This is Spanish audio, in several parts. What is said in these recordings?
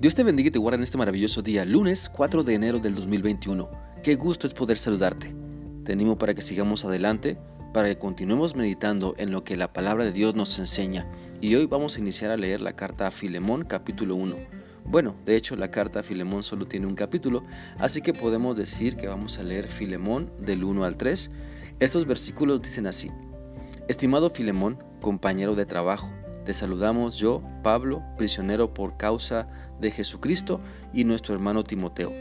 Dios te bendiga y te guarde en este maravilloso día, lunes 4 de enero del 2021. Qué gusto es poder saludarte. Te animo para que sigamos adelante, para que continuemos meditando en lo que la palabra de Dios nos enseña. Y hoy vamos a iniciar a leer la carta a Filemón capítulo 1. Bueno, de hecho la carta a Filemón solo tiene un capítulo, así que podemos decir que vamos a leer Filemón del 1 al 3. Estos versículos dicen así. Estimado Filemón, compañero de trabajo, te saludamos yo, Pablo, prisionero por causa de Jesucristo, y nuestro hermano Timoteo.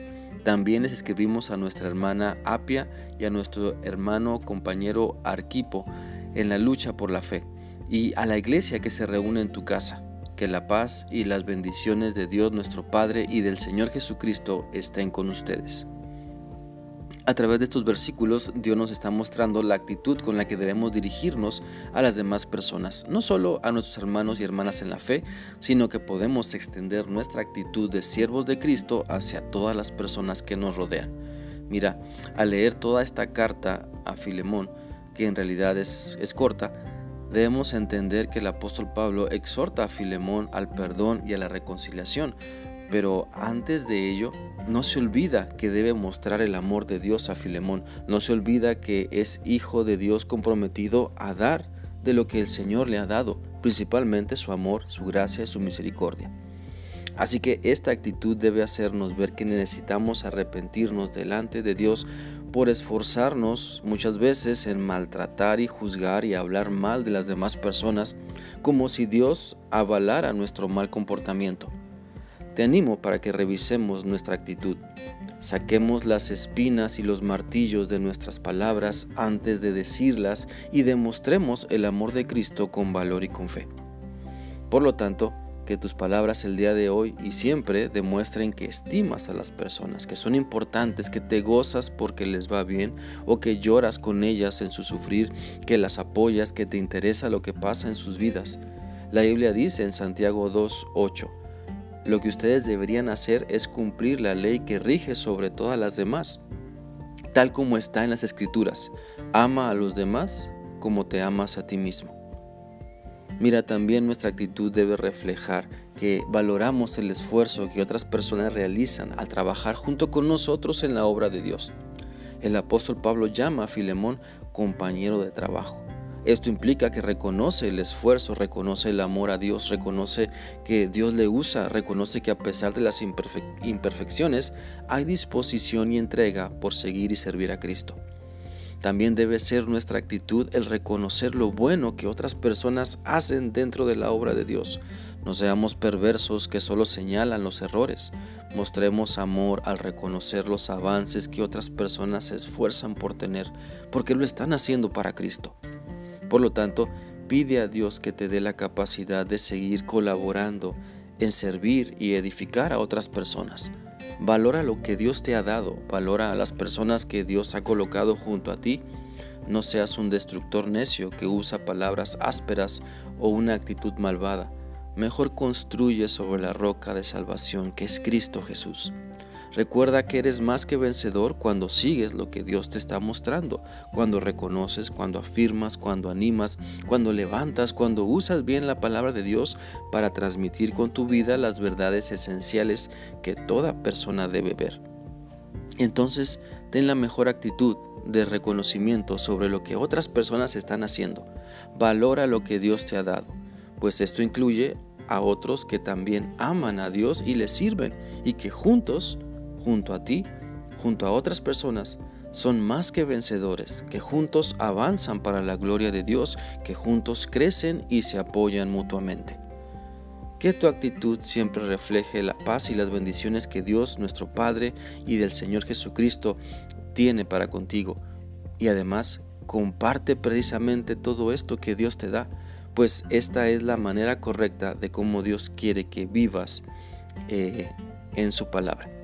También les escribimos a nuestra hermana Apia y a nuestro hermano compañero Arquipo en la lucha por la fe, y a la iglesia que se reúne en tu casa. Que la paz y las bendiciones de Dios nuestro Padre y del Señor Jesucristo estén con ustedes. A través de estos versículos, Dios nos está mostrando la actitud con la que debemos dirigirnos a las demás personas, no solo a nuestros hermanos y hermanas en la fe, sino que podemos extender nuestra actitud de siervos de Cristo hacia todas las personas que nos rodean. Mira, al leer toda esta carta a Filemón, que en realidad es, es corta, debemos entender que el apóstol Pablo exhorta a Filemón al perdón y a la reconciliación, pero antes de ello, no se olvida que debe mostrar el amor de Dios a Filemón. No se olvida que es hijo de Dios comprometido a dar de lo que el Señor le ha dado, principalmente su amor, su gracia y su misericordia. Así que esta actitud debe hacernos ver que necesitamos arrepentirnos delante de Dios por esforzarnos muchas veces en maltratar y juzgar y hablar mal de las demás personas como si Dios avalara nuestro mal comportamiento. Te animo para que revisemos nuestra actitud. Saquemos las espinas y los martillos de nuestras palabras antes de decirlas y demostremos el amor de Cristo con valor y con fe. Por lo tanto, que tus palabras el día de hoy y siempre demuestren que estimas a las personas, que son importantes, que te gozas porque les va bien o que lloras con ellas en su sufrir, que las apoyas, que te interesa lo que pasa en sus vidas. La Biblia dice en Santiago 2.8, lo que ustedes deberían hacer es cumplir la ley que rige sobre todas las demás, tal como está en las escrituras. Ama a los demás como te amas a ti mismo. Mira, también nuestra actitud debe reflejar que valoramos el esfuerzo que otras personas realizan al trabajar junto con nosotros en la obra de Dios. El apóstol Pablo llama a Filemón compañero de trabajo. Esto implica que reconoce el esfuerzo, reconoce el amor a Dios, reconoce que Dios le usa, reconoce que a pesar de las imperfecciones hay disposición y entrega por seguir y servir a Cristo. También debe ser nuestra actitud el reconocer lo bueno que otras personas hacen dentro de la obra de Dios. No seamos perversos que solo señalan los errores. Mostremos amor al reconocer los avances que otras personas se esfuerzan por tener, porque lo están haciendo para Cristo. Por lo tanto, pide a Dios que te dé la capacidad de seguir colaborando en servir y edificar a otras personas. Valora lo que Dios te ha dado, valora a las personas que Dios ha colocado junto a ti. No seas un destructor necio que usa palabras ásperas o una actitud malvada. Mejor construye sobre la roca de salvación que es Cristo Jesús. Recuerda que eres más que vencedor cuando sigues lo que Dios te está mostrando, cuando reconoces, cuando afirmas, cuando animas, cuando levantas, cuando usas bien la palabra de Dios para transmitir con tu vida las verdades esenciales que toda persona debe ver. Entonces, ten la mejor actitud de reconocimiento sobre lo que otras personas están haciendo. Valora lo que Dios te ha dado, pues esto incluye a otros que también aman a Dios y le sirven y que juntos junto a ti, junto a otras personas, son más que vencedores, que juntos avanzan para la gloria de Dios, que juntos crecen y se apoyan mutuamente. Que tu actitud siempre refleje la paz y las bendiciones que Dios, nuestro Padre y del Señor Jesucristo tiene para contigo. Y además, comparte precisamente todo esto que Dios te da, pues esta es la manera correcta de cómo Dios quiere que vivas eh, en su palabra.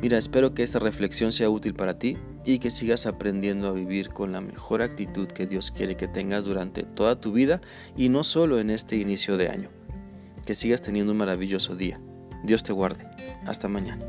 Mira, espero que esta reflexión sea útil para ti y que sigas aprendiendo a vivir con la mejor actitud que Dios quiere que tengas durante toda tu vida y no solo en este inicio de año. Que sigas teniendo un maravilloso día. Dios te guarde. Hasta mañana.